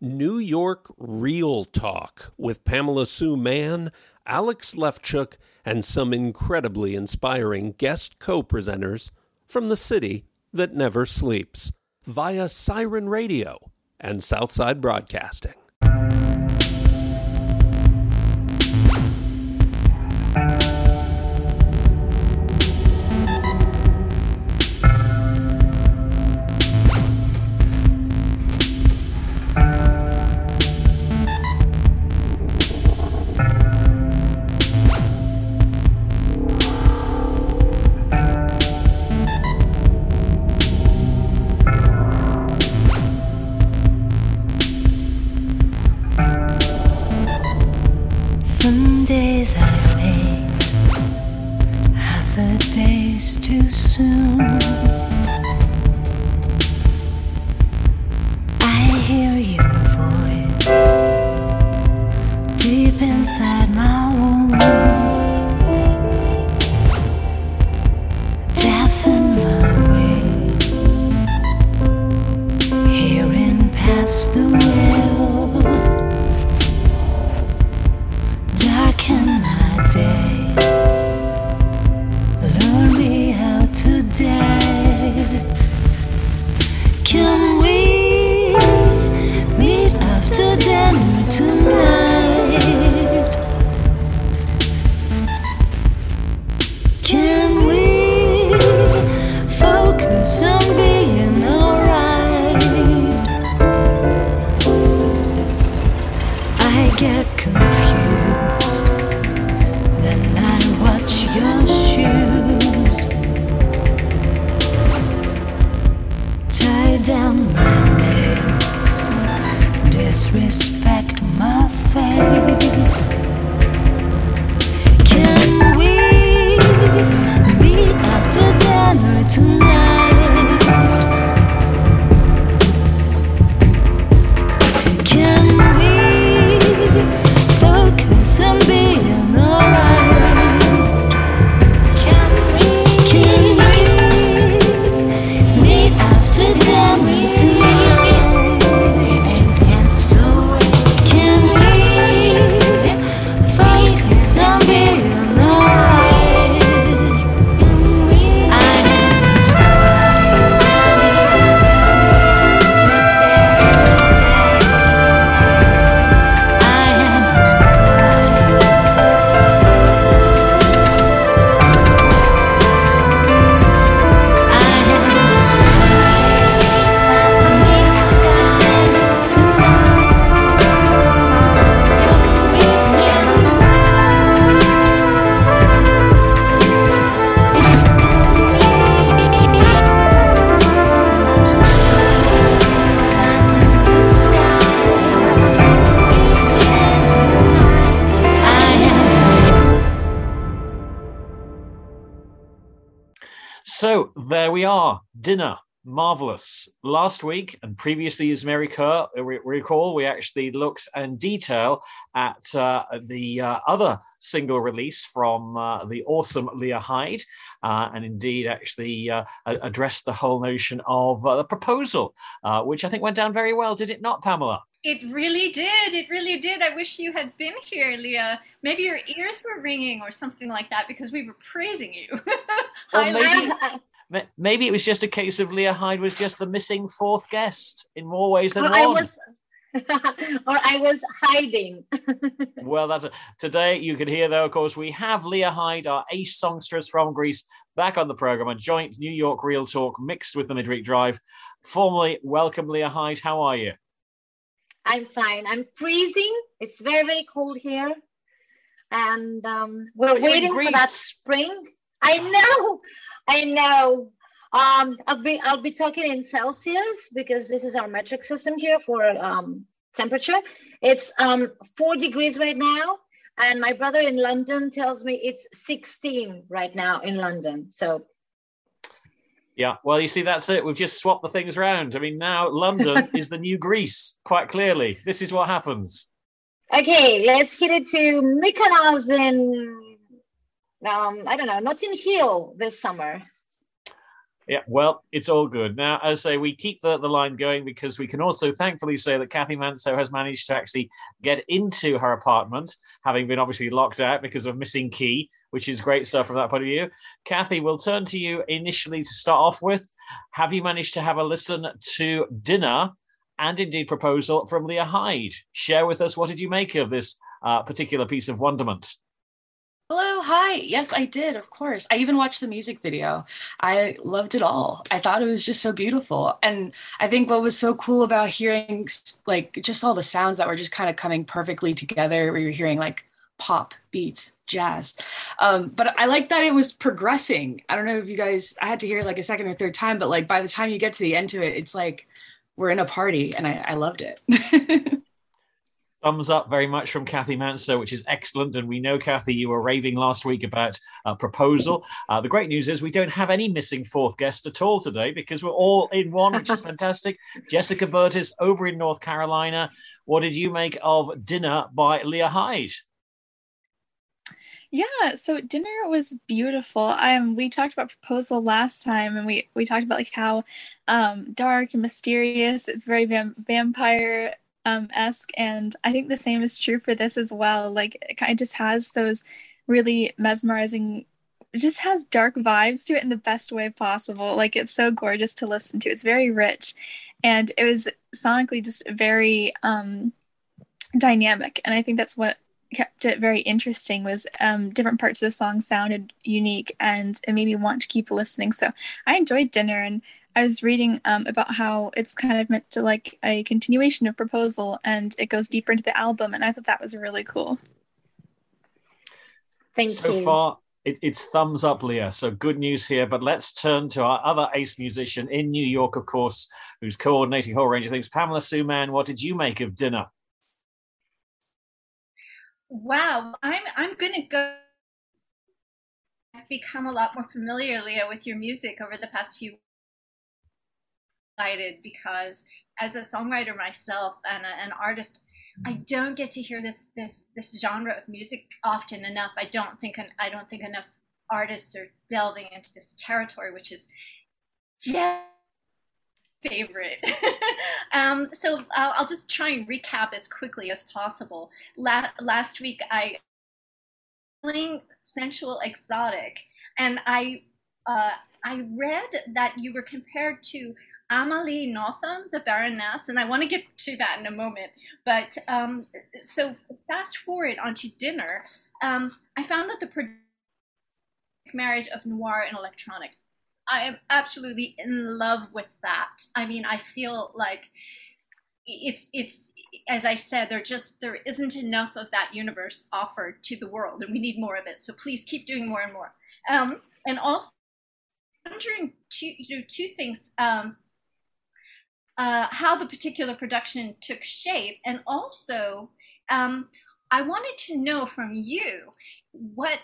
New York Reel Talk with Pamela Sue Mann, Alex Lefchuk, and some incredibly inspiring guest co presenters from the city that never sleeps via Siren Radio and Southside Broadcasting. Dinner. Marvelous. Last week and previously, as Mary Kerr re- recall, we actually looked in detail at uh, the uh, other single release from uh, the awesome Lia Hide, uh, and indeed actually uh, addressed the whole notion of uh, the proposal, uh, which I think went down very well, did it not, Pamela? It really did. It really did. I wish you had been here, Lia. Maybe your ears were ringing or something like that because we were praising you. Or maybe, ma- maybe it was just a case of Lia Hide was just the missing fourth guest in more ways than Or one. I was, or I was hiding. Well, that's it. Today, you can hear, though, of course, we have Lia Hide, our ace songstress from Greece, back on the program, a joint New York Reel Talk mixed with the Midweek Drive. Formally, welcome, Lia Hide. How are you? I'm fine. I'm freezing. It's very, very cold here. And um, we're waiting for that spring. I know. I know. Um, I'll be I'll be talking in Celsius because this is our metric system here for um, temperature. It's um, four degrees right now, and my brother in London tells me it's 16 right now in London. So Yeah, well, you see, that's it. We've just swapped the things around. I mean, now London is the new Greece, quite clearly. This is what happens. Okay, let's hit it to Mykonos in, um, I don't know, Notting Hill this summer. Yeah, well, it's all good. Now, as I say, we keep the, the line going because we can also thankfully say that Cathy Manso has managed to actually get into her apartment, having been obviously locked out because of missing key, which is great stuff from that point of view. Cathy, we'll turn to you initially to start off with. Have you managed to have a listen to Dinner and indeed Proposal from Lia Hide? Share with us what did you make of this uh, particular piece of wonderment? Hello, hi. Yes, I did, of course. I even watched the music video. I loved it all. I thought it was just so beautiful. And I think what was so cool about hearing like just all the sounds that were just kind of coming perfectly together, where you're hearing like pop beats, jazz. Um, but I like that it was progressing. I don't know if you guys, I had to hear it like a second or third time, but like by the time you get to the end to it, it's like we're in a party and I, I loved it. thumbs up very much from Cathy Manso, which is excellent. And we know, Cathy, you were raving last week about a proposal. Uh, the great news is we don't have any missing fourth guest at all today because we're all in one, which is fantastic. Jessica Burtis over in North Carolina. What did you make of Dinner by Lia Hide? Yeah, so dinner was beautiful. Um, we talked about proposal last time, and we we talked about like how um dark and mysterious. It's very vam- vampire um esque, and I think the same is true for this as well. Like it kind of just has those really mesmerizing. Just has dark vibes to it in the best way possible. Like it's so gorgeous to listen to. It's very rich, and it was sonically just very um dynamic, and I think that's what kept it very interesting was um, different parts of the song sounded unique and it made me want to keep listening so i enjoyed dinner and i was reading um, about how it's kind of meant to like a continuation of proposal and it goes deeper into the album and i thought that was really cool Thank so you. So far, it, it's thumbs up, Lia. So good news here. But let's turn to our other ace musician in New York, of course, who's coordinating a whole range of things. Pamela Sue Mann, what did you make of dinner? Wow, I'm I'm gonna go. I've become a lot more familiar, Lia, with your music over the past few. Excited because as a songwriter myself and a, an artist, I don't get to hear this this this genre of music often enough. I don't think an, I don't think enough artists are delving into this territory, which is yeah, favorite. um, so I'll, I'll just try and recap as quickly as possible. La- last week I playing sensual exotic, and I uh, I read that you were compared to Amélie Nothomb, the Baroness, and I want to get to that in a moment. But um, so fast forward onto dinner, um, I found that the marriage of noir and electronic I am absolutely in love with that. I mean, I feel like it's it's as I said, there just there isn't enough of that universe offered to the world, and we need more of it. So please keep doing more and more. Um, and also, wondering two you know, two things. Um, uh, how the particular production took shape, and also um, I wanted to know from you what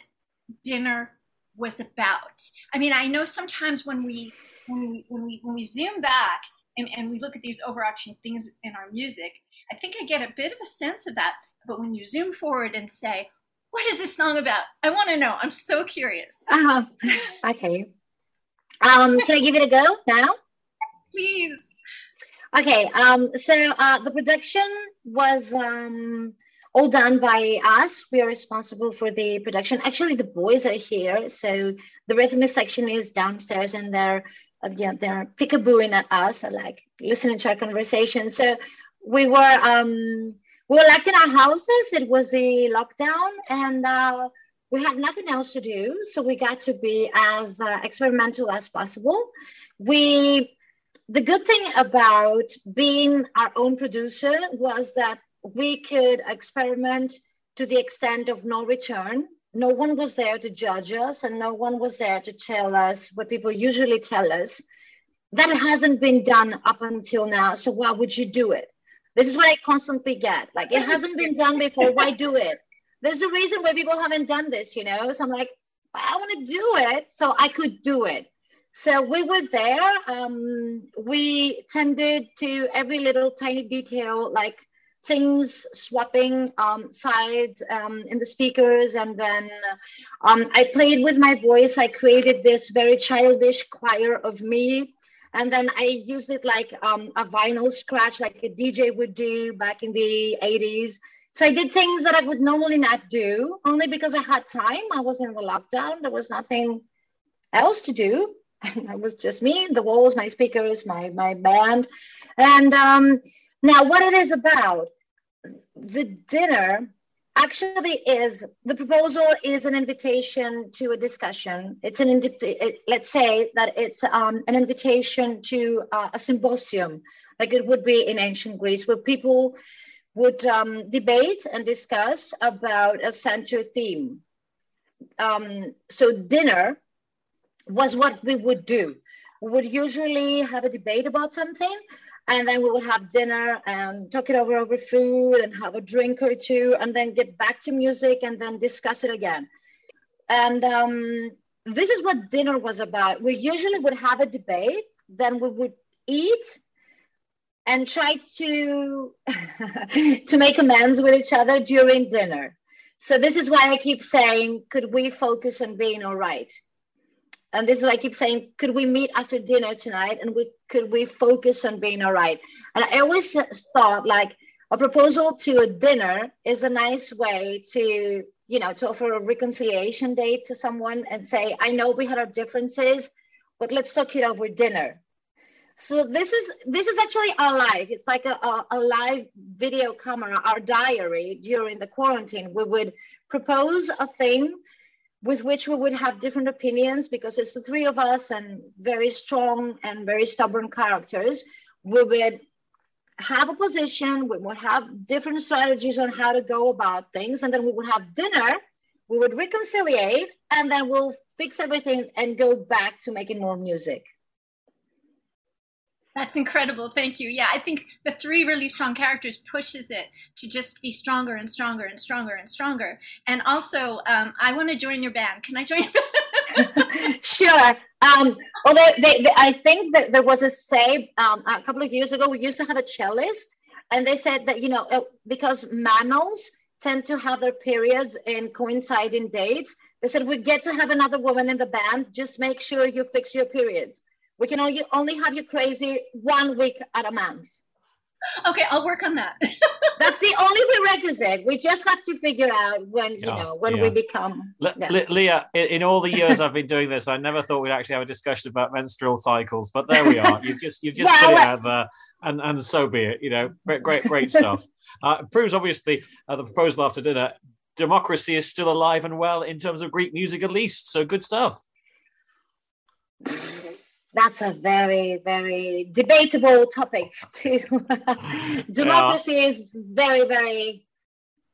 dinner was about. I mean, I know sometimes when we when we when we when we zoom back and, and we look at these overarching things in our music, I think I get a bit of a sense of that. But when you zoom forward and say, "What is this song about?" I want to know. I'm so curious. Uh, okay. Um, can I give it a go now? Please. Okay. Um, so uh, the production was um, all done by us. We are responsible for the production. Actually, the boys are here, so the rhythm section is downstairs, and they're uh, yeah they're peekabooing at us, like listening to our conversation. So we were um, we were locked in our houses. It was the lockdown, and uh, we had nothing else to do, so we got to be as uh, experimental as possible. We the good thing about being our own producer was that we could experiment to the extent of no return. No one was there to judge us, and no one was there to tell us what people usually tell us. That hasn't been done up until now. So why would you do it? This is what I constantly get. Like it hasn't been done before. Why do it? There's a reason why people haven't done this, you know. So I'm like, I want to do it, so I could do it. So we were there. Um, we tended to every little tiny detail, like things swapping um, sides um, in the speakers and then um, i played with my voice i created this very childish choir of me and then i used it like um, a vinyl scratch like a dj would do back in the 80s so i did things that i would normally not do only because i had time i was in the lockdown there was nothing else to do it was just me the walls my speakers my my band and um, now, what it is about, the dinner actually is the proposal is an invitation to a discussion. It's an it, let's say that it's um, an invitation to uh, a symposium, like it would be in ancient Greece, where people would um, debate and discuss about a center theme. Um, so dinner was what we would do. We would usually have a debate about something, and then we would have dinner and talk it over over food and have a drink or two and then get back to music and then discuss it again. And um, this is what dinner was about. We usually would have a debate then we would eat and try to to make amends with each other during dinner. So this is why i keep saying could we focus on being all right and this is why I keep saying, could we meet after dinner tonight and we could we focus on being all right? And I always thought like a proposal to a dinner is a nice way to, you know, to offer a reconciliation date to someone and say, I know we had our differences, but let's talk it over dinner. So this is this is actually our life. It's like a, a, a live video camera, our diary during the quarantine. We would propose a thing with which we would have different opinions because it's the three of us and very strong and very stubborn characters. We would have a position, we would have different strategies on how to go about things, and then we would have dinner, we would reconciliate, and then we'll fix everything and go back to making more music. That's incredible. Thank you. Yeah, I think the three really strong characters pushes it to just be stronger and stronger and stronger and stronger. And also, um, I want to join your band. Can I join? sure. Um, although they, they, I think that there was a say um, a couple of years ago. We used to have a cellist, and they said that you know uh, because mammals tend to have their periods in coinciding dates. They said we get to have another woman in the band. Just make sure you fix your periods we can only, only have you crazy one week at a month. Okay, I'll work on that. That's the only prerequisite. We just have to figure out when, you know, when yeah. we become. Le- yeah. Le- Lia, in, in, all the years I've been doing this, I never thought we'd actually have a discussion about menstrual cycles, but there we are. You've just, you've just well, put it out there, and, and so be it. You know, great, great, great stuff. Uh, proves obviously uh, the proposal after dinner democracy is still alive and well in terms of Greek music, at least. So good stuff that's a very very debatable topic too democracy yeah. is very very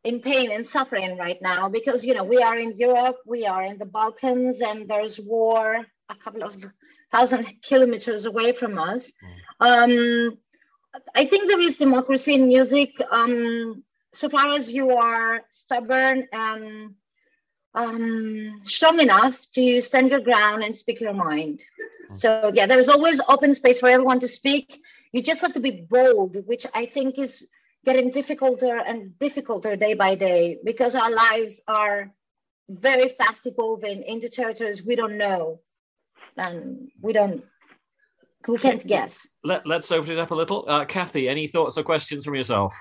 in pain and suffering right now because you know we are in europe we are in the balkans and there's war a couple of thousand kilometers away from us mm. um, i think there is democracy in music um, so far as you are stubborn and um, strong enough to stand your ground and speak your mind so yeah, there is always open space for everyone to speak. You just have to be bold, which I think is getting difficulter and difficulter day by day because our lives are very fast evolving into territories we don't know and we don't we can't guess. Let, let's open it up a little. Uh, Cathy, any thoughts or questions from yourself?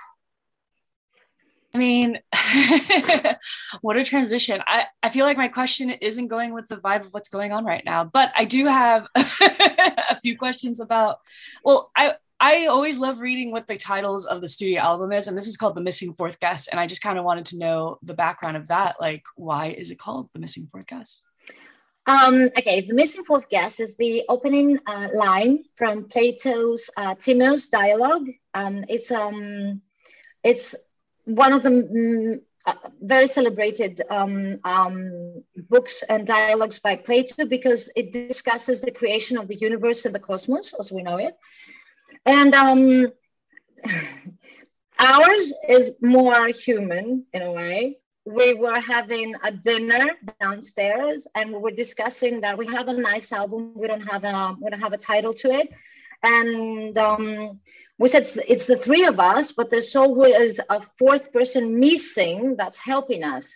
I mean, what a transition. I, I feel like my question isn't going with the vibe of what's going on right now, but I do have a few questions about, well, I, I always love reading what the titles of the studio album is, and this is called The Missing Fourth Guest. And I just kind of wanted to know the background of that. Like, why is it called The Missing Fourth Guest? Um, okay, The Missing Fourth Guest is the opening uh, line from Plato's uh, Timaeus dialogue. Um, it's um, it's one of the mm, uh, very celebrated um, um, books and dialogues by Plato because it discusses the creation of the universe and the cosmos as we know it. And um, ours is more human in a way. We were having a dinner downstairs and we were discussing that we have a nice album. We don't have a, we don't have a title to it. And um, we said it's, the three of us, but there's always a fourth person missing that's helping us,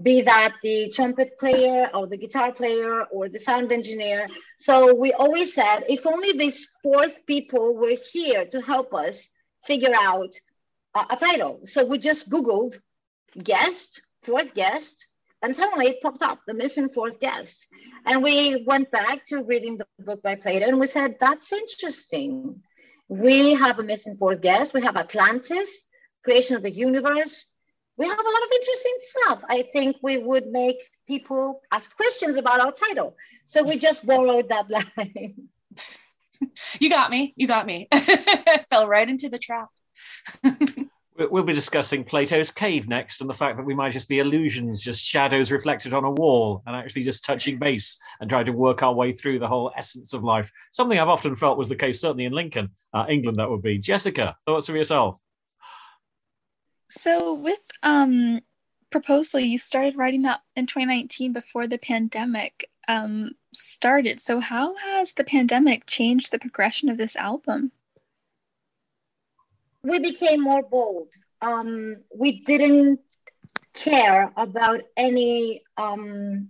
be that the trumpet player or the guitar player or the sound engineer. So we always said, if only these fourth people were here to help us figure out a, a title. So we just Googled guest, fourth guest, and suddenly it popped up, the missing fourth guest. And we went back to reading the book by Plato and we said, that's interesting. We have a missing fourth guest. We have Atlantis, creation of the universe. We have a lot of interesting stuff. I think we would make people ask questions about our title. So we just borrowed that line. You got me. You got me. Fell right into the trap. We- We'll be discussing Plato's cave next and the fact that we might just be illusions, just shadows reflected on a wall, and actually just touching base and trying to work our way through the whole essence of life. Something I've often felt was the case, certainly in Lincoln, uh, England, that would be. Jessica, thoughts of yourself? So with um proposal, you started writing that in 2019 before the pandemic um started. So how has the pandemic changed the progression of this album? We became more bold. Um, we didn't care about any. Um,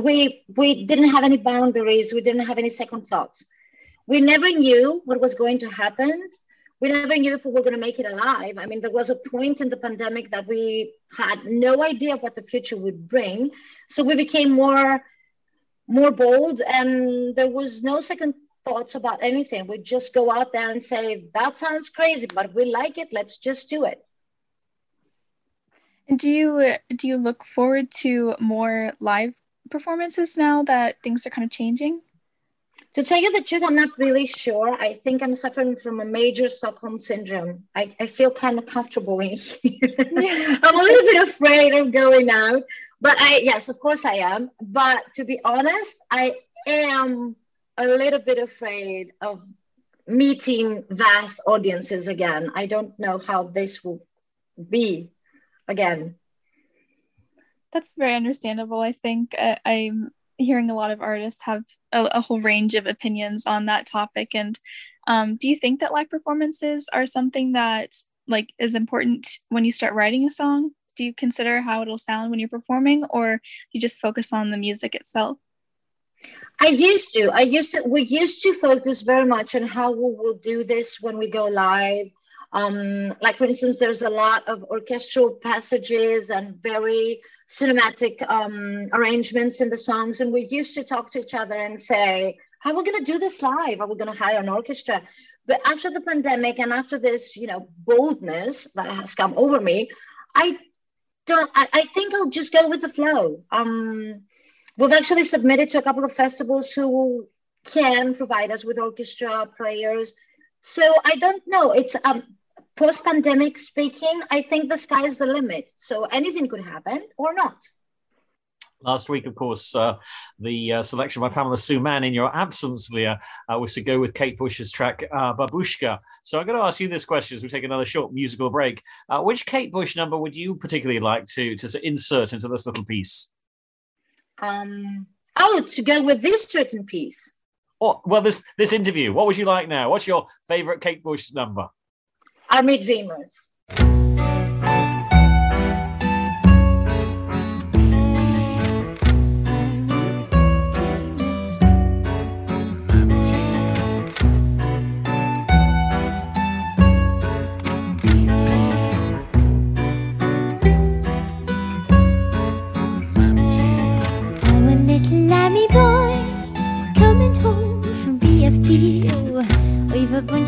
we we didn't have any boundaries. We didn't have any second thoughts. We never knew what was going to happen. We never knew if we were going to make it alive. I mean, there was a point in the pandemic that we had no idea what the future would bring. So we became more more bold, and there was no second thoughts about anything. We just go out there and say, that sounds crazy, but we like it. Let's just do it. And do you do you look forward to more live performances now that things are kind of changing? To tell you the truth, I'm not really sure. I think I'm suffering from a major Stockholm syndrome. I, I feel kind of comfortable in here. I'm a little bit afraid of going out. But I, yes, of course I am. But to be honest, I am a little bit afraid of meeting vast audiences again. I don't know how this will be again. That's very understandable. I think uh, I'm hearing a lot of artists have a, a whole range of opinions on that topic. And um, do you think that live performances are something that like is important when you start writing a song? Do you consider how it'll sound when you're performing, or you just focus on the music itself? I used to. I used to. We used to focus very much on how we will do this when we go live. Um, like for instance, there's a lot of orchestral passages and very cinematic um, arrangements in the songs, and we used to talk to each other and say, "How are we going to do this live? Are we going to hire an orchestra?" But after the pandemic and after this, you know, boldness that has come over me, I don't. I, I think I'll just go with the flow. Um, We've actually submitted to a couple of festivals who can provide us with orchestra players. So I don't know. It's um, post pandemic speaking, I think the sky is the limit. So anything could happen or not. Last week, of course, uh, the uh, selection by Pamela Sue Mann in your absence, Lia, uh, was to go with Kate Bush's track uh, Babushka. So I'm going to ask you this question as we take another short musical break. Uh, which Kate Bush number would you particularly like to, to insert into this little piece? Um, oh, to go with this certain piece. Oh, well, this this interview. What would you like now? What's your favorite Kate Bush number? I Army Dreamers.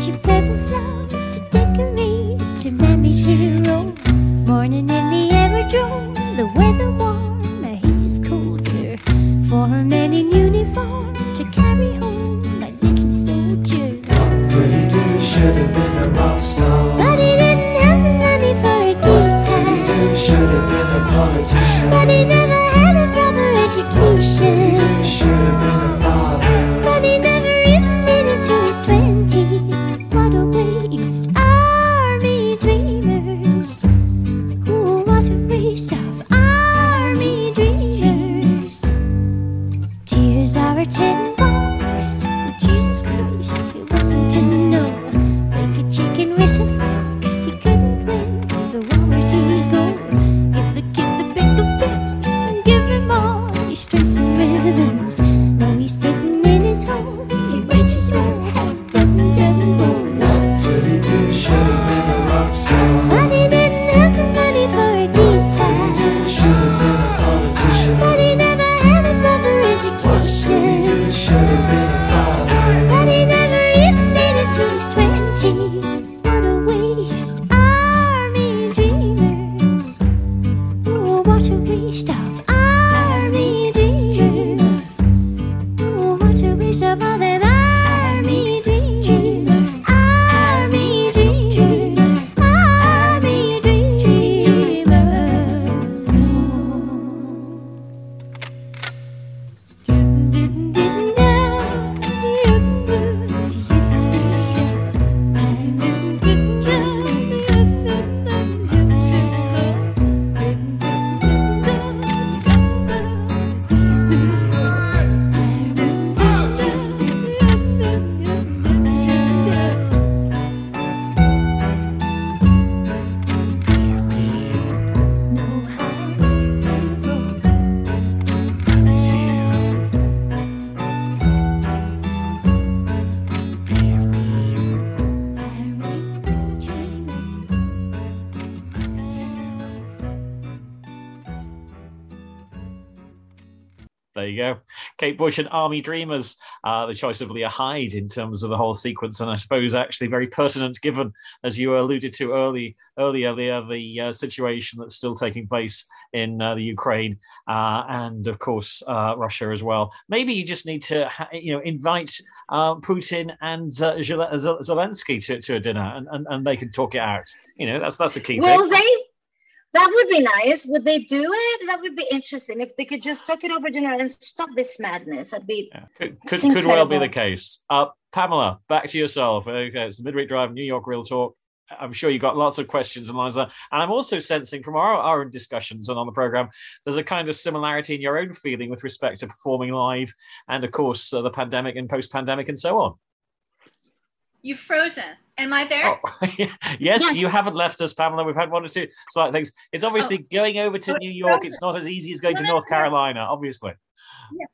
A of purple flowers to decorate to Mammy's hero. Morning in the aerodrome, the weather warm, the heat is colder. For a man in uniform to carry home my little soldier. Goody Doo should have been a rock star. But he didn't have the money for a guitar. Doo should have been a politician. But he Bush and Army Dreamers, uh, the choice of Lia Hide in terms of the whole sequence, and I suppose actually very pertinent given, as you alluded to early earlier, Lia, the uh, situation that's still taking place in uh, the Ukraine uh, and, of course, uh, Russia as well. Maybe you just need to, you know, invite uh, Putin and Zelensky to, to a dinner, and, and, and they can talk it out. You know, that's that's the key. Will thing. they? That would be nice. Would they do it? That would be interesting. If they could just talk it over dinner and stop this madness, that'd be. Yeah. Could, could, could well be the case. Uh, Pamela, back to yourself. Okay, it's the Midweek Drive, New York Reel Talk. I'm sure you've got lots of questions and lines there. And I'm also sensing from our, our own discussions and on the program, there's a kind of similarity in your own feeling with respect to performing live and, of course, uh, the pandemic and post pandemic and so on. You've frozen. Am I there? Oh, yes, Yes. you haven't left us, Pamela. We've had one or two slight things. It's obviously going over to Oh, New York. frozen. It's not as easy as going to No, no, North no. Carolina, obviously. No,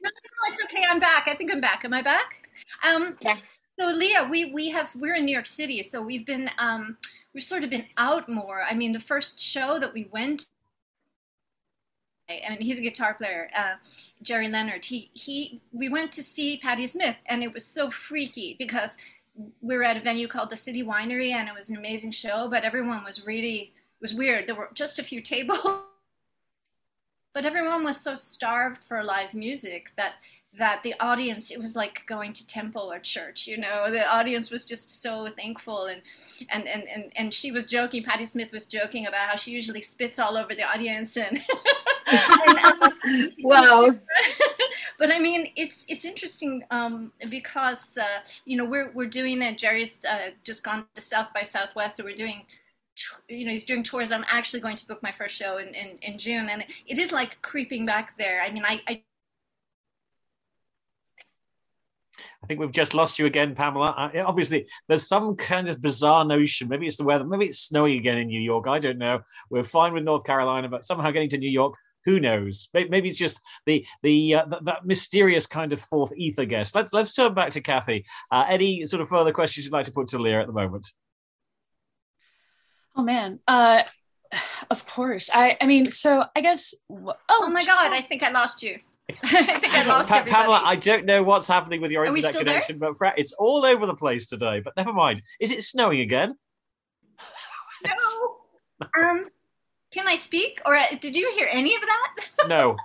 no, no, it's okay. I'm back. I think I'm back. Am I back? Um, Yes. so Lia, we we have we're in New York City, so we've been um we've sort of been out more. I mean, the first show that we went. I mean, he's a guitar player, uh, Jerry Leonard. He he. We went to see Patti Smith, and it was so freaky because we were at a venue called the City Winery, and it was an amazing show. But everyone was really it was weird. There were just a few tables, but everyone was so starved for live music that that the audience it was like going to temple or church you know the audience was just so thankful and and and and, and she was joking Patti Smith was joking about how she usually spits all over the audience and, and Wow. but I mean, it's it's interesting um, because uh, you know we're we're doing it. Jerry's uh, just gone to South by Southwest, so we're doing. You know, he's doing tours. I'm actually going to book my first show in, in, in June, and it is like creeping back there. I mean, I, I I think we've just lost you again, Pamela. Uh, obviously, there's some kind of bizarre notion. Maybe it's the weather. Maybe it's snowing again in New York. I don't know. We're fine with North Carolina, but somehow getting to New York, who knows? Maybe it's just the the uh, th- that mysterious kind of fourth ether guest. Let's let's turn back to Cathy. Uh, any sort of further questions you'd like to put to Lia at the moment? Oh man. Uh of course. I I mean, so I guess oh, oh my god, I think I lost you. I think I lost Pa- everybody. Pamela, I don't know what's happening with your Are internet still there? connection, but fra- it's all over the place today. But never mind. Is it snowing again? no. Um, can I speak, or uh, did you hear any of that? No.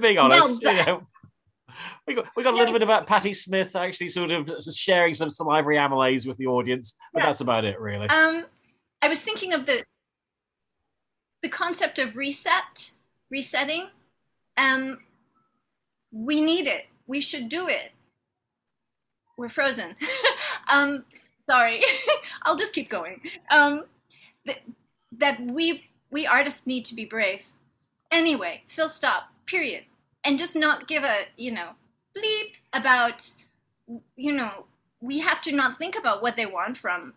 Being honest, No, you know. We got, we got a little bit about Patti Smith actually sort of sharing some salivary amylase with the audience, but Yeah. that's about it, really. Um, I was thinking of the the concept of reset, resetting. Um, we need it. We should do it. We're frozen. um, sorry, I'll just keep going. Um, that that we we artists need to be brave. Anyway, full stop. Period. And just not give a you know bleep about you know we have to not think about what they want from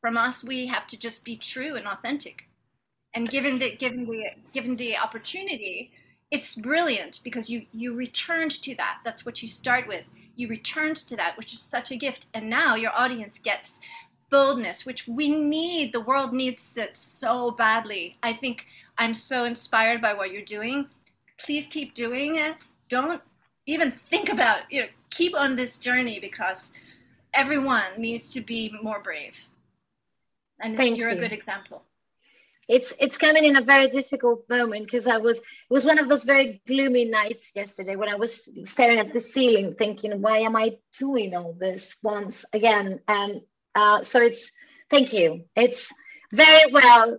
from us. We have to just be true and authentic. And given the given the given the opportunity it's brilliant because you you returned to that. That's what you start with. You returned to that which is such a gift. And now your audience gets boldness which we need. The world needs it so badly. I think i'm so inspired by what you're doing please keep doing it. Don't even think about it you know keep on this journey because everyone needs to be more brave. And Thank you're a good example. It's it's coming in a very difficult moment because I was it was one of those very gloomy nights yesterday when I was staring at the ceiling thinking why am I doing all this once again? And uh, so it's thank you. It's very well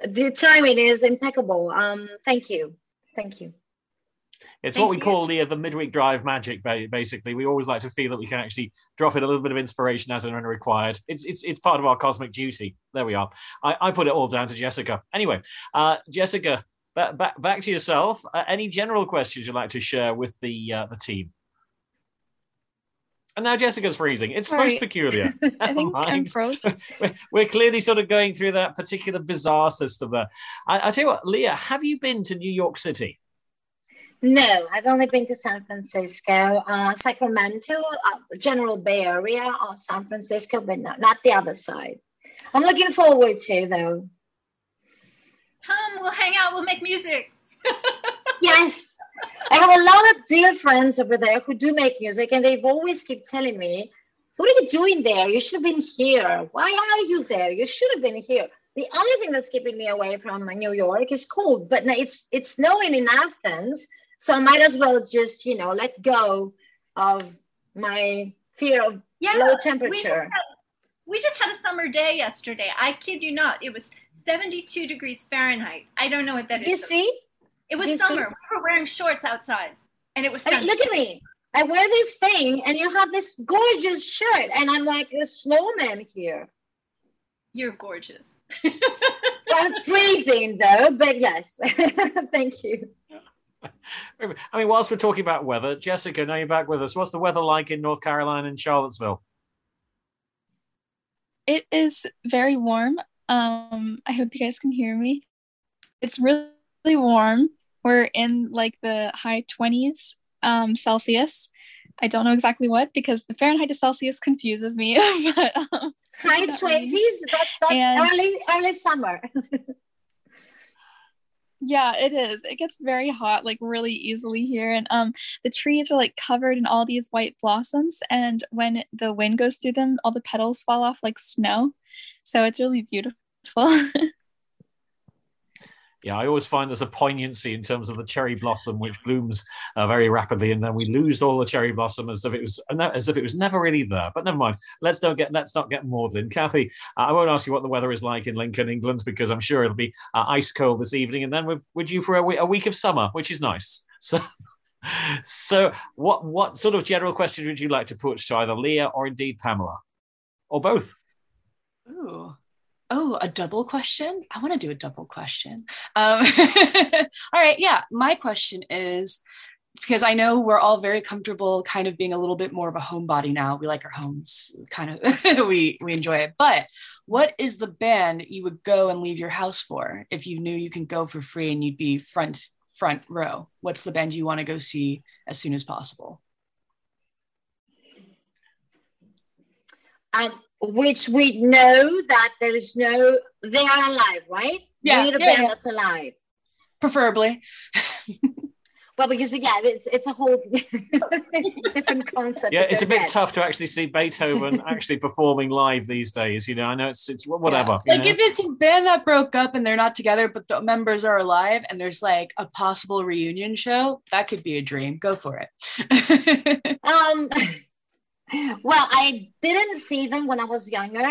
the timing is impeccable. Um thank you thank you It's Thank what we you. call the, the midweek drive magic, basically. We always like to feel that we can actually drop in a little bit of inspiration as and when required. It's, it's, it's part of our cosmic duty. There we are. I, I put it all down to Jessica. Anyway, uh, Jessica, back, back, back to yourself. Uh, any general questions you'd like to share with the, uh, the team? And now Jessica's freezing. It's Sorry. most peculiar. I think I'm frozen. we're, we're clearly sort of going through that particular bizarre system there. I, I tell you what, Lia, have you been to New York City? no I've only been to San Francisco uh, Sacramento uh, general Bay Area of San Francisco but not, not the other side I'm looking forward to though come we'll hang out we'll make music yes. I have a lot of dear friends over there who do make music, and they've always keep telling me, "What are you doing there? You should have been here. Why are you there? You should have been here." The only thing that's keeping me away from New York is cold, but it's it's snowing in Athens, so I might as well just you know let go of my fear of Yeah, low We just, temperature. had, we just had a summer day yesterday. I kid you not. It was 72 degrees Fahrenheit. I don't know what that is. You see? It was you see? summer. We were wearing shorts outside, and it was I mean, look at me. I wear this thing, and you have this gorgeous shirt, and I'm like a snowman here. You're gorgeous. I'm freezing though, but yes, thank you. I mean, whilst we're talking about weather, Jessica, now you're back with us. What's the weather like in North Carolina and Charlottesville? It is very warm. Um, I hope you guys can hear me. It's really, really warm. We're in like the high 20s um, Celsius. I don't know exactly what because the Fahrenheit to Celsius confuses me. but um, High That twenties. means- That's that's And- early early summer. yeah, it is. It gets very hot like really easily here, and um, the trees are like covered in all these white blossoms, and when the wind goes through them, all the petals fall off like snow. So it's really beautiful. Yeah, I always find there's a poignancy in terms of the cherry blossom, which blooms uh, very rapidly, and then we lose all the cherry blossom as if it was as if it was never really there. But never mind. Let's don't get let's not get maudlin. Cathy, uh, I won't ask you what the weather is like in Lincoln, England, because I'm sure it'll be uh, ice cold this evening, and then we're, we're for a, a week of summer, which is nice. So. So, what what sort of general questions would you like to put to either Lia or indeed Pamela, or both? Ooh. Oh, a double question? I want to do a double question. Um, all right. Yeah. My question is because I know we're all very comfortable kind of being a little bit more of a homebody now. We like our homes, kind of, we, we enjoy it. But what is the band you would go and leave your house for if you knew you can go for free and you'd be front front row? What's the band you want to go see as soon as possible? Um, which we know that there is no they are alive, right? Yeah, We need a yeah, band yeah. that's alive. Preferably. Well, because yeah, it's it's a whole different concept. Yeah, it's a bit dead. tough to actually see Beethoven actually performing live these days. You know, I know it's it's whatever. Yeah. Like know? if it's a band that broke up and they're not together, but the members are alive and there's like a possible reunion show, that could be a dream. Go for it. Um, well, I didn't see them when I was younger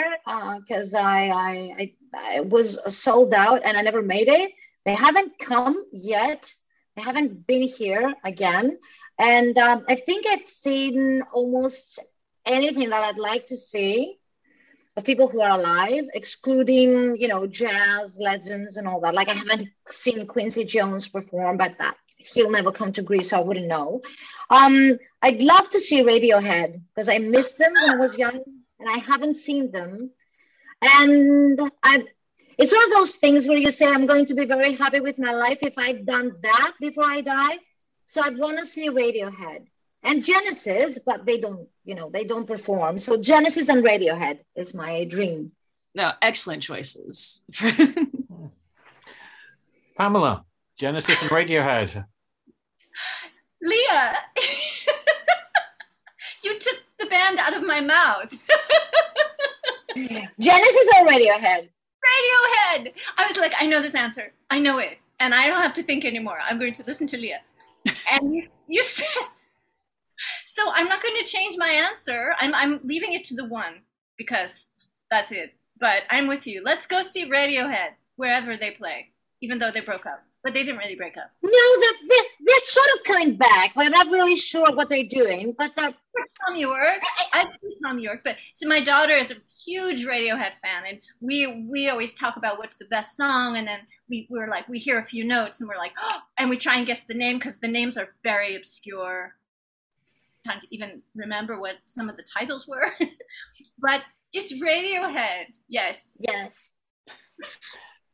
because I, I, I I was sold out and I never made it. They haven't come yet. They haven't been here again, and um, I think I've seen almost anything that I'd like to see of people who are alive, excluding you know jazz legends and all that. Like I haven't seen Quincy Jones perform, but that he'll never come to Greece, so I wouldn't know. Um, I'd love to see Radiohead because I missed them when I was young and I haven't seen them. And I, it's one of those things where you say, I'm going to be very happy with my life if I've done that before I die. So I'd want to see Radiohead and Genesis, but they don't, you know, they don't perform. So Genesis and Radiohead is my dream. no, excellent choices. Pamela, Genesis and Radiohead. Lia, you took the band out of my mouth. Genesis or Radiohead? Radiohead. I was like, I know this answer. I know it. And I don't have to think anymore. I'm going to listen to Lia. And you, you said, so I'm not going to change my answer. I'm, I'm leaving it to the one because that's it. But I'm with you. Let's go see Radiohead wherever they play, even though they broke up. But they didn't really break up. No, they're, they're, they're sort of coming back. We're not really sure what they're doing, but they're Thom Yorke. I've seen Thom Yorke, but so my daughter is a huge Radiohead fan, and we we always talk about what's the best song, and then we we're like we hear a few notes, and we're like, oh, and we try and guess the name because the names are very obscure. Time to even remember what some of the titles were, but it's Radiohead. Yes, yes.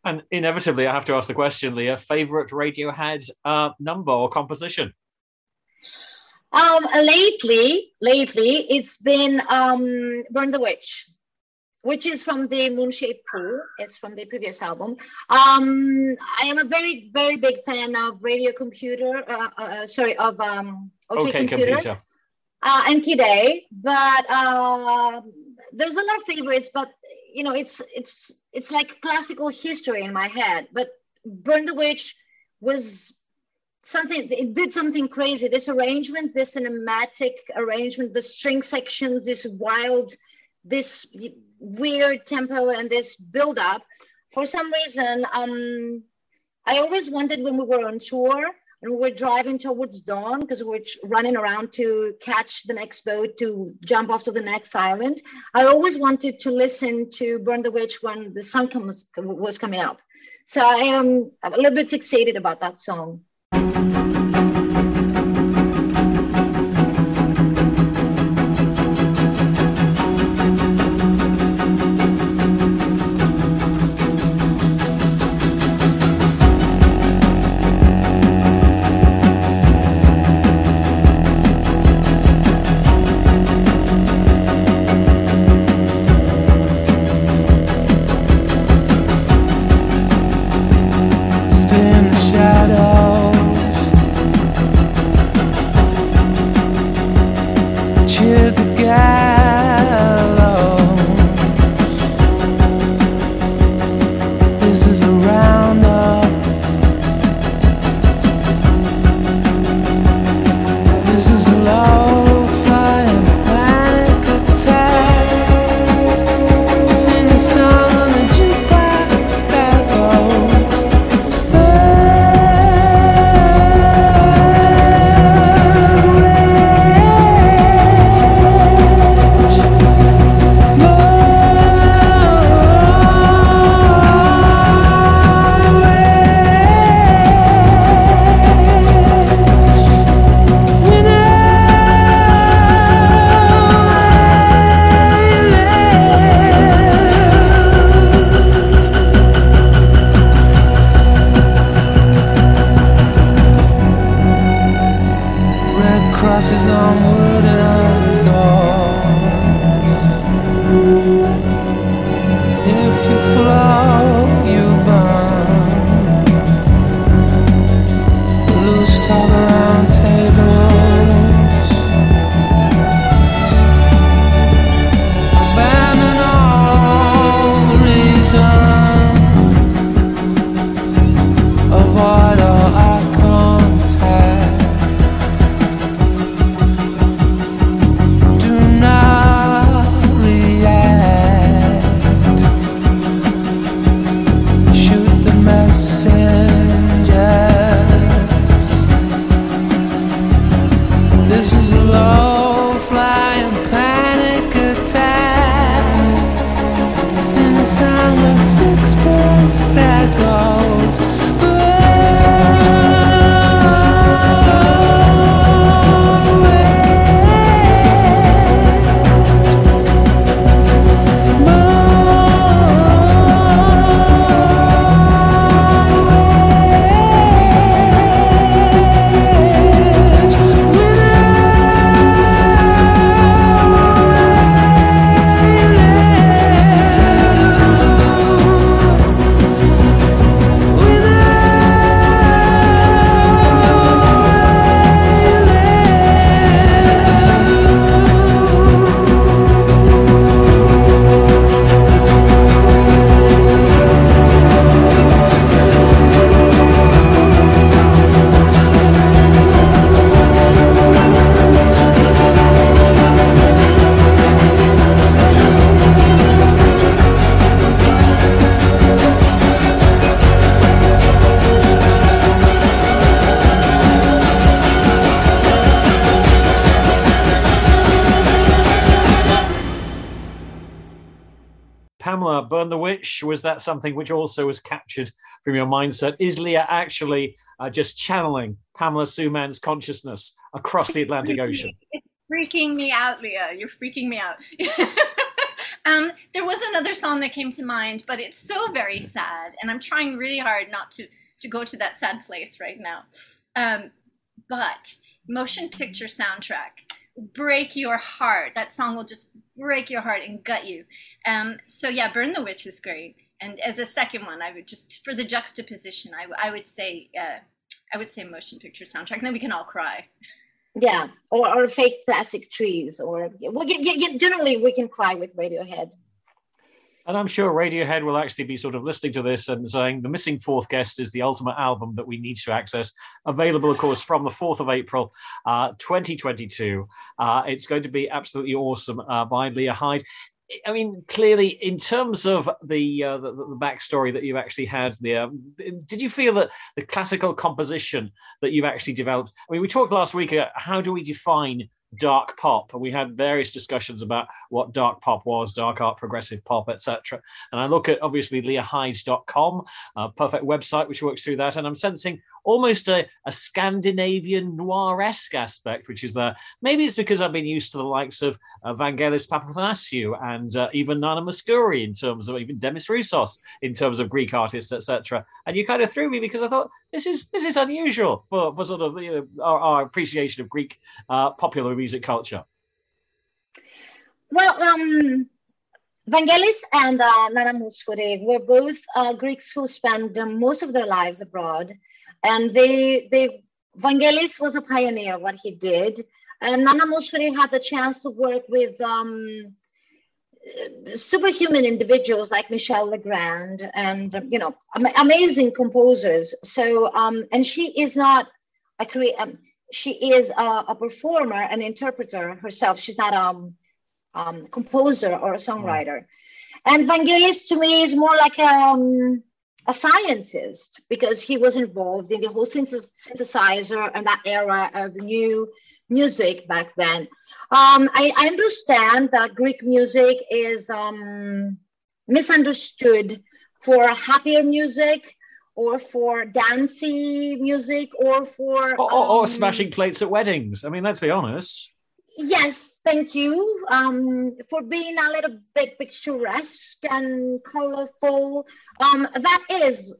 And inevitably, I have to ask the question, Lia, favorite Radiohead uh, number or composition? Um, lately, lately, it's been um, Burn the Witch, which is from the Moon Shaped Pool. It's from the previous album. Um, I am a very, very big fan of Radio Computer. Uh, uh, sorry, of um, OK, Okay, Computer, computer. Uh, and Kid. But uh, there's a lot of favorites. But you know, it's it's it's like classical history in my head. But Burn the Witch was something it did something crazy this arrangement this cinematic arrangement the string sections this wild this weird tempo and this build up for some reason um i always wanted when we were on tour and we were driving towards dawn because we were running around to catch the next boat to jump off to the next island. I always wanted to listen to burn the witch when the sun comes was coming up. So i am a little bit fixated about that song was that something which also was captured from your mindset? Is Lia actually uh, just channeling Pamela Sue Mann's consciousness across the Atlantic Ocean? It's freaking me out, Lia. You're freaking me out. um, there was another song that came to mind, but it's so very sad, and I'm trying really hard not to to go to that sad place right now. Um, but motion picture soundtrack, "Break Your Heart." That song will just break your heart and gut you. Um, so yeah, Burn the Witch is great. And as a second one, I would just for the juxtaposition, I, I would say uh, I would say motion picture soundtrack. And then we can all cry. Yeah, or, or fake plastic trees, or well, get, get, get, generally we can cry with Radiohead. And I'm sure Radiohead will actually be sort of listening to this and saying the missing fourth guest is the ultimate album that we need to access. Available, of course, from the 4th of April, uh, 2022. Uh, it's going to be absolutely awesome uh, by Lia Hide. I mean, clearly, in terms of the, uh, the, the backstory that you've actually had there, did you feel that the classical composition that you've actually developed? I mean, we talked last week. Uh, how do we define dark pop and we had various discussions about what dark pop was dark art progressive pop etc and i look at obviously leahhydes.com a perfect website which works through that and i'm sensing almost a, a Scandinavian noir-esque aspect, which is there. Maybe it's because I've been used to the likes of uh, Vangelis Papathanassiou and uh, even Nana Mouskouri in terms of even Demis Roussos in terms of Greek artists, etc. And you kind of threw me because I thought this is this is unusual for, for sort of you know, our, our, appreciation of Greek uh, popular music culture. Well, um, Vangelis and uh, Nana Mouskouri were both uh, Greeks who spent most of their lives abroad. And they, they, Vangelis was a pioneer, what he did. And Nana Mouskouri had the chance to work with um, superhuman individuals like Michel Legrand and, you know, am- amazing composers. So, um, and she is not a create, um, she is a, a, performer, an interpreter herself. She's not um, um, composer or a songwriter. And Vangelis to me is more like a, um, a scientist because he was involved in the whole synthesizer and that era of new music back then. Um, I, I, understand that Greek music is um, misunderstood for happier music or for dancey music or for. Or, or, or um, smashing plates at weddings. I mean, let's be honest. Yes, thank you um, for being a little bit picturesque and colorful. Um, that is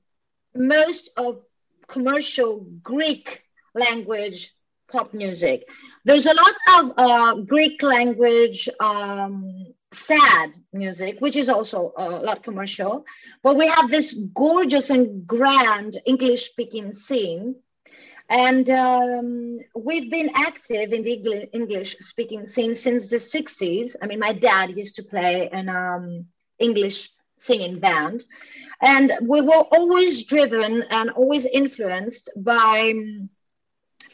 most of commercial Greek language pop music. There's a lot of uh, Greek language um, sad music, which is also a lot commercial. But we have this gorgeous and grand English speaking scene and um, we've been active in the English speaking scene since the 60s. I mean, my dad used to play an um, English singing band. And we were always driven and always influenced by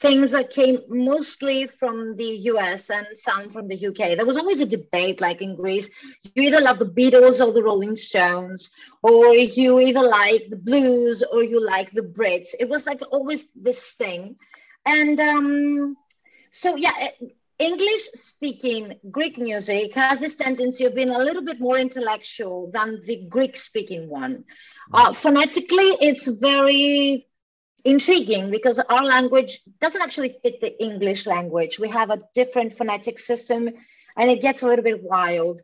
things that came mostly from the US and some from the UK. There was always a debate, like in Greece, you either love the Beatles or the Rolling Stones, or you either like the blues or you like the Brits. It was like always this thing. And um, so, yeah. English speaking Greek music has this tendency of being a little bit more intellectual than the Greek speaking one. Uh, phonetically, it's very intriguing because our language doesn't actually fit the English language. We have a different phonetic system and it gets a little bit wild.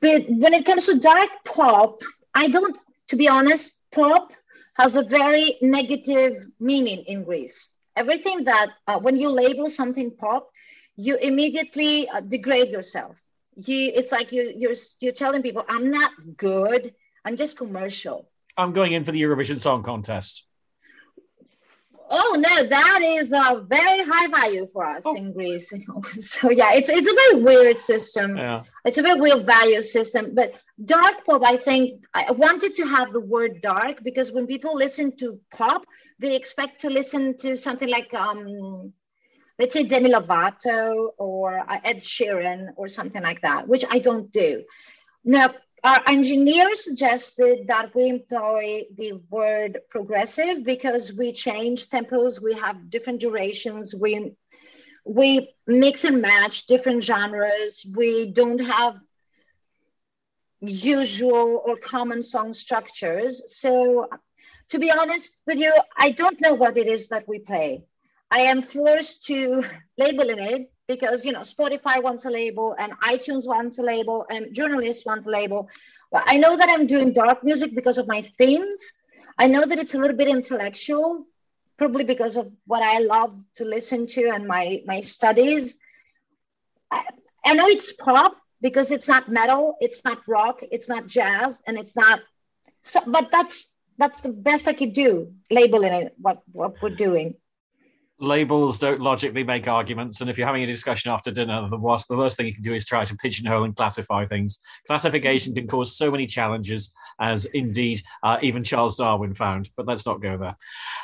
But when it comes to dark pop, I don't, to be honest, pop has a very negative meaning in Greece. Everything that, uh, when you label something pop, you immediately uh, degrade yourself. You, it's like you, you're, you're telling people, I'm not good, I'm just commercial. I'm going in for the Eurovision Song Contest. Oh no, that is a very high value for us oh. in Greece. so yeah, it's it's a very weird system. Yeah. It's a very weird value system. But dark pop, I think I wanted to have the word dark because when people listen to pop, they expect to listen to something like um, let's say Demi Lovato or uh, Ed Sheeran or something like that, which I don't do. Now, our engineer suggested that we employ the word progressive because we change tempos, we have different durations, we we mix and match different genres. We don't have usual or common song structures. So to be honest with you, I don't know what it is that we play. I am forced to label it because you know Spotify wants a label and iTunes wants a label and journalists want a label. Well, I know that I'm doing dark music because of my themes. I know that it's a little bit intellectual, probably because of what I love to listen to and my my studies. I, I know it's pop, because it's not metal, it's not rock, it's not jazz, and it's not. So, but that's that's the best I could do, labeling it what what we're doing. Labels don't logically make arguments, and if you're having a discussion after dinner, the worst the worst thing you can do is try to pigeonhole and classify things. Classification can cause so many challenges, as indeed uh, even Charles Darwin found. But let's not go there.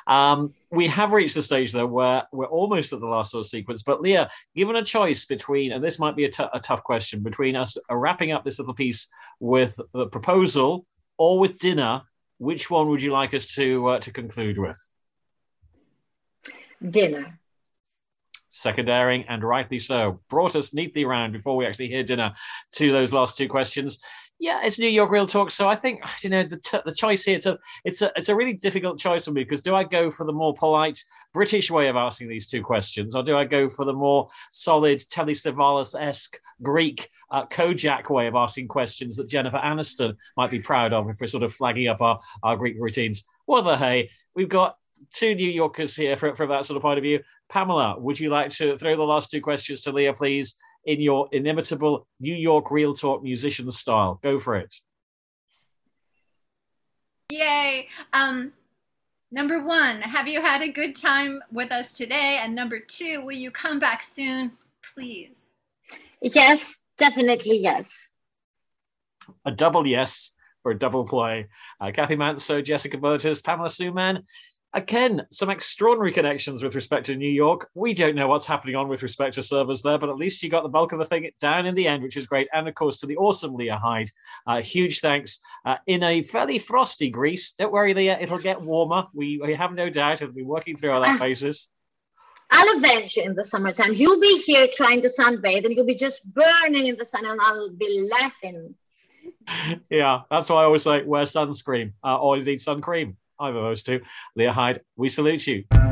Um, we have reached the stage though where we're almost at the last sort of sequence. But Lia, given a choice between, and this might be a tough question, between us uh, wrapping up this little piece with the proposal or with dinner, which one would you like us to uh, to conclude with? Dinner. second airing, and rightly so. Brought us neatly around before we actually hear dinner to those last two questions. Yeah, it's New York Reel Talk, so I think you know the, t- the choice here. It's a it's a it's a really difficult choice for me because do I go for the more polite British way of asking these two questions, or do I go for the more solid Telly Savalas esque Greek uh, Kojak way of asking questions that Jennifer Aniston might be proud of if we're sort of flagging up our, our Greek routines? Well, the hey, we've got two New Yorkers here from, from that sort of point of view. Pamela, would you like to throw the last two questions to Lia, please, in your inimitable New York Reel Talk musician style? Go for it. Yay. Um, number one, have you had a good time with us today? And number two, will you come back soon, please? Yes, definitely yes. A double yes for a double play. Uh, Cathy Manso, Jessica Burtis, Pamela Sue Mann. Again, some extraordinary connections with respect to New York. We don't know what's happening on with respect to servers there, but at least you got the bulk of the thing down in the end, which is great. And of course, to the awesome Lia Hide, uh, huge thanks. Uh, in a fairly frosty Greece, don't worry, Lia, it'll get warmer. We, we have no doubt it'll be working through on that basis. I'll avenge you in the summertime. You'll be here trying to sunbathe and you'll be just burning in the sun and I'll be laughing. Yeah, that's why I always say wear sunscreen uh, or indeed sun cream. Either of those two. Lia Hide, we salute you.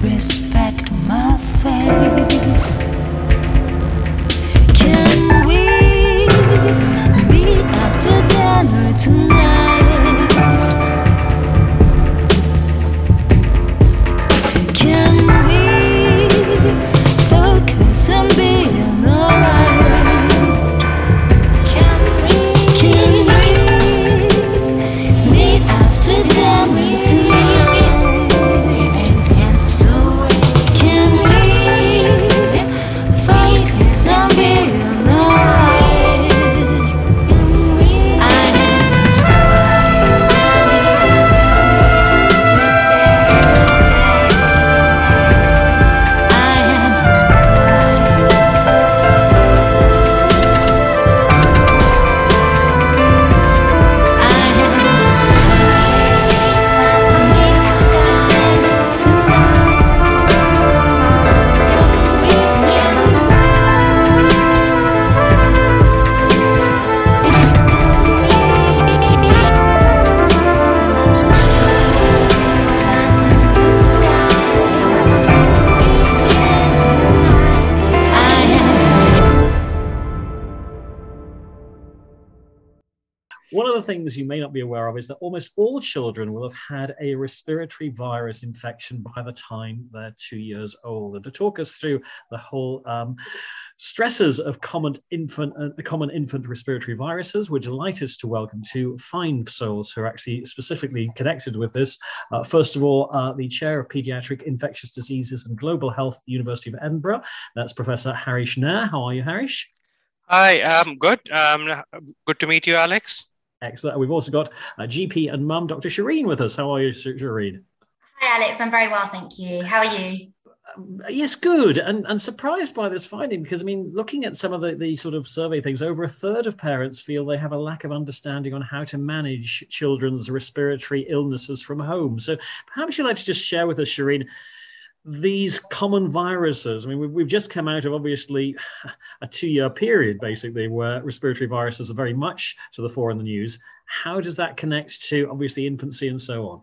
Disrespect is that almost all children will have had a respiratory virus infection by the time they're two years old. And to talk us through the whole um, stresses of common infant, uh, the common infant respiratory viruses, we're delighted to welcome two fine souls who are actually specifically connected with this. Uh, first of all, uh, the chair of pediatric infectious diseases and global health at the University of Edinburgh. That's Professor Harish Nair. How are you, Harish? Hi, um, good. Um, good to meet you, Alex. Excellent. We've also got uh, GP and mum, Dr. Shireen, with us. How are you, Shireen? Hi, Alex. I'm very well, thank you. How are you? Um, yes, good. And, and surprised by this finding because, I mean, looking at some of the, the sort of survey things, over a third of parents feel they have a lack of understanding on how to manage children's respiratory illnesses from home. So perhaps you'd like to just share with us, Shireen, these common viruses. I mean, we've, just come out of obviously a two year period, basically, where respiratory viruses are very much to the fore in the news. How does that connect to obviously infancy and so on?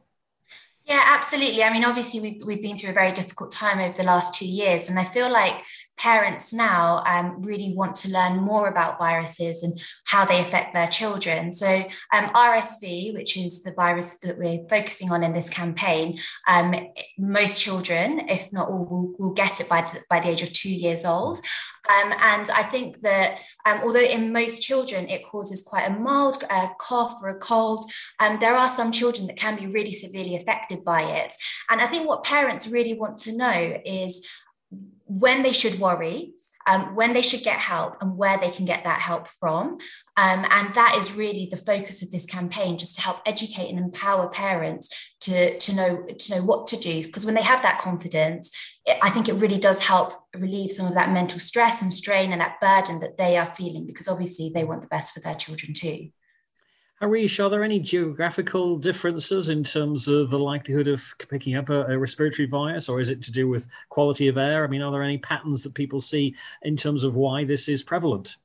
Yeah, absolutely. I mean, obviously, we've, we've been through a very difficult time over the last two years. And I feel like parents now um, really want to learn more about viruses and how they affect their children. So, um, RSV, which is the virus that we're focusing on in this campaign, um, most children, if not all, will, will get it by the, by the age of two years old. Um, and I think that um, although in most children it causes quite a mild uh, cough or a cold, um, there are some children that can be really severely affected by it. And I think what parents really want to know is when they should worry, um, when they should get help, and where they can get that help from. Um, and that is really the focus of this campaign, just to help educate and empower parents to, to know to know what to do. Because when they have that confidence, it, I think it really does help relieve some of that mental stress and strain and that burden that they are feeling. Because obviously they want the best for their children too. Harish, are there any geographical differences in terms of the likelihood of picking up a, a, respiratory virus, or is it to do with quality of air? I mean, are there any patterns that people see in terms of why this is prevalent?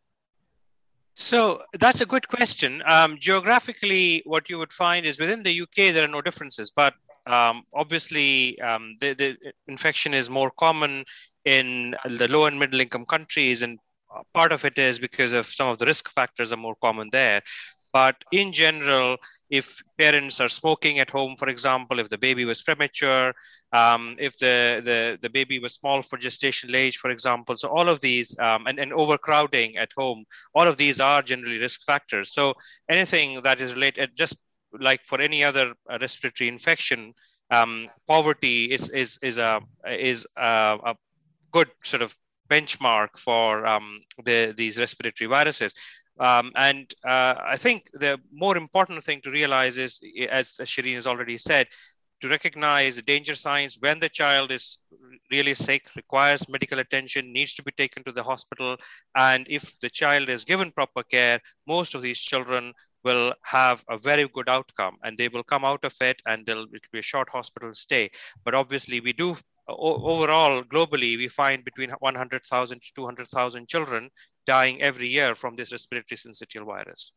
So that's a good question. Um, geographically, what you would find is within the UK, there are no differences, but um, obviously, um, the, the infection is more common in the low and middle income countries, and part of it is because of some of the risk factors are more common there. But in general, if parents are smoking at home, for example, if the baby was premature, um, if the, the, the baby was small for gestational age, for example, so all of these, um, and, and overcrowding at home, all of these are generally risk factors. So anything that is related, just like for any other uh, respiratory infection, um, poverty is, is, is, a, is a, a good sort of benchmark for um, the, these respiratory viruses. Um, and uh, I think the more important thing to realize is, as Shireen has already said, to recognize danger signs when the child is really sick, requires medical attention, needs to be taken to the hospital. And if the child is given proper care, most of these children will have a very good outcome and they will come out of it and it'll be a short hospital stay. But obviously, we do overall globally we find between 100,000 to 200,000 children dying every year from this respiratory syncytial virus.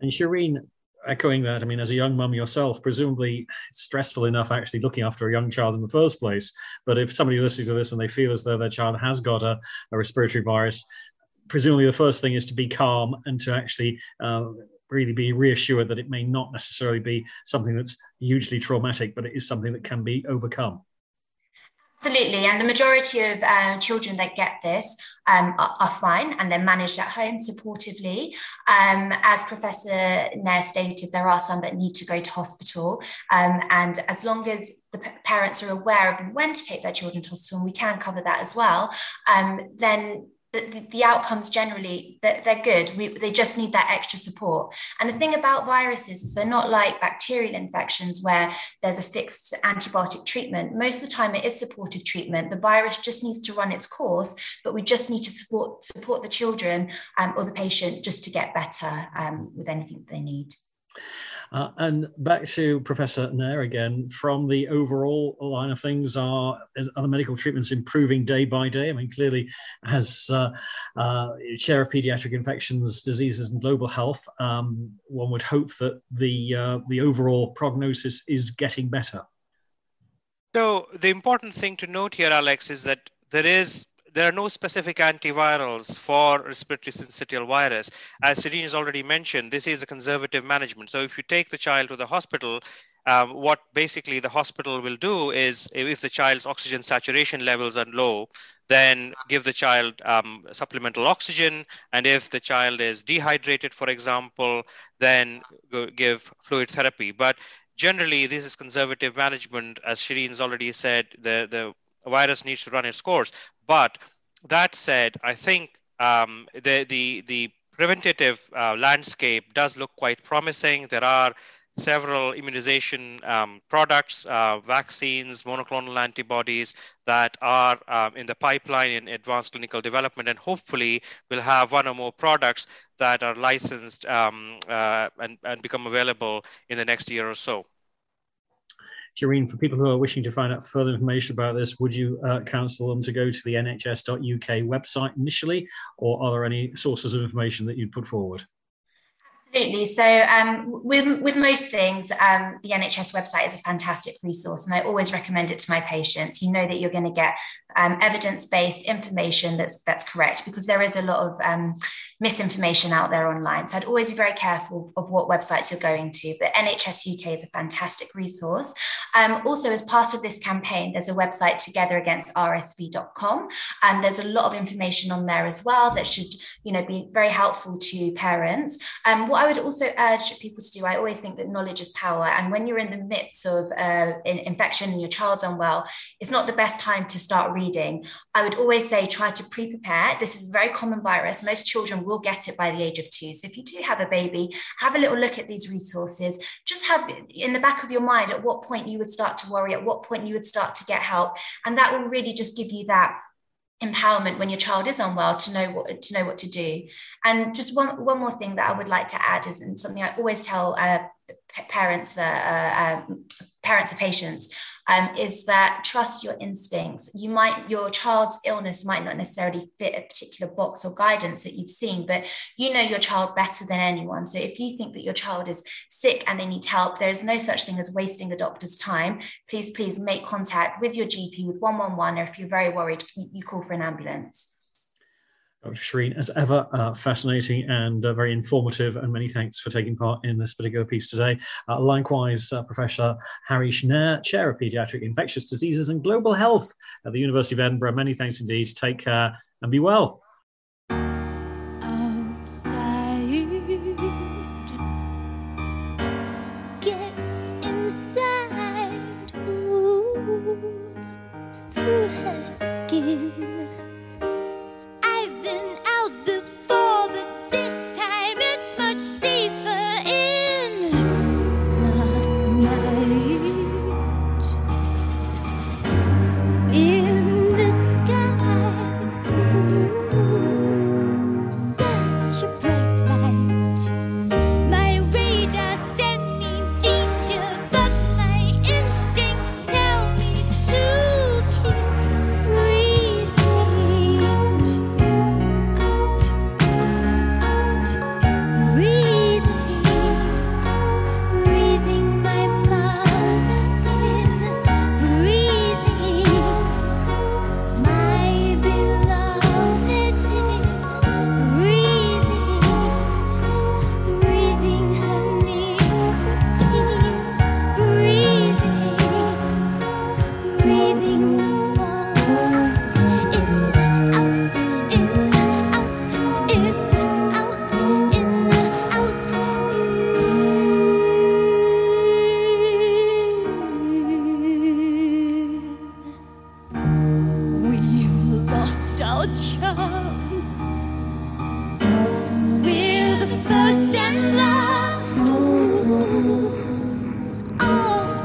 And Shireen, echoing that, I mean, as a young mum yourself, presumably it's stressful enough actually looking after a young child in the first place. But if somebody's listening to this and they feel as though their child has got a, a respiratory virus, presumably the first thing is to be calm and to actually uh, really be reassured that it may not necessarily be something that's hugely traumatic, but it is something that can be overcome. Absolutely, and the majority of uh, children that get this um, are, are, fine and they're managed at home supportively. Um, as Professor Nair stated, there are some that need to go to hospital, um, and as long as the p- parents are aware of when to take their children to hospital, and we can cover that as well, um, then the, the, outcomes generally they're, they're good. We, they just need that extra support. And the thing about viruses is they're not like bacterial infections where there's a fixed antibiotic treatment. Most of the time it is supportive treatment. The virus just needs to run its course but we just need to support support the children um, or the patient just to get better um, with anything they need uh, and back to Professor Nair again, from the overall line of things, are, are the medical treatments improving day by day? I mean, clearly, as uh, uh, chair of pediatric infections, diseases, and global health, um, one would hope that the uh, the overall prognosis is getting better. So the important thing to note here, Alex, is that there is there are no specific antivirals for respiratory syncytial virus. As Shireen has already mentioned, this is a conservative management. So if you take the child to the hospital, um, what basically the hospital will do is if the child's oxygen saturation levels are low, then give the child um, supplemental oxygen. And if the child is dehydrated, for example, then give fluid therapy. But generally, this is conservative management. As Shireen's already said, the, the virus needs to run its course. But that said, I think um, the, the, the preventative uh, landscape does look quite promising. There are several immunization um, products, uh, vaccines, monoclonal antibodies that are um, in the pipeline in advanced clinical development, and hopefully we'll have one or more products that are licensed um, uh, and, and become available in the next year or so. Shireen, for people who are wishing to find out further information about this, would you uh, counsel them to go to the nhs.uk website initially, or are there any sources of information that you'd put forward? Absolutely. So, um, with with most things, um, the NHS website is a fantastic resource, and I always recommend it to my patients. You know that you're going to get um, evidence based information that's that's correct because there is a lot of um, misinformation out there online. So I'd always be very careful of what websites you're going to. But NHS UK is a fantastic resource. Um, also, as part of this campaign, there's a website togetheragainstrsv.com, and there's a lot of information on there as well that should you know be very helpful to parents. Um, what I would also urge people to do, I always think that knowledge is power, and when you're in the midst of uh, infection and your child's unwell, it's not the best time to start reading. I would always say try to pre-prepare. This is a very common virus. Most children will get it by the age of two. So if you do have a baby, have a little look at these resources. Just have in the back of your mind at what point you would start to worry, at what point you would start to get help. And that will really just give you that empowerment when your child is unwell to know what to know what to do and just one one more thing that i would like to add is and something i always tell uh, parents that uh, um, parents of patients um, is that trust your instincts. You might your child's illness might not necessarily fit a particular box or guidance that you've seen but you know your child better than anyone. So if you think that your child is sick and they need help there is no such thing as wasting a doctor's time. Please please make contact with your gp with 111 or if you're very worried you call for an ambulance Dr. Shireen, as ever, uh, fascinating and uh, very informative, and many thanks for taking part in this particular piece today. Uh, likewise, uh, Professor Harish Nair, Chair of Paediatric Infectious Diseases and Global Health at the University of Edinburgh. Many thanks indeed. Take care and be well.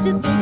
After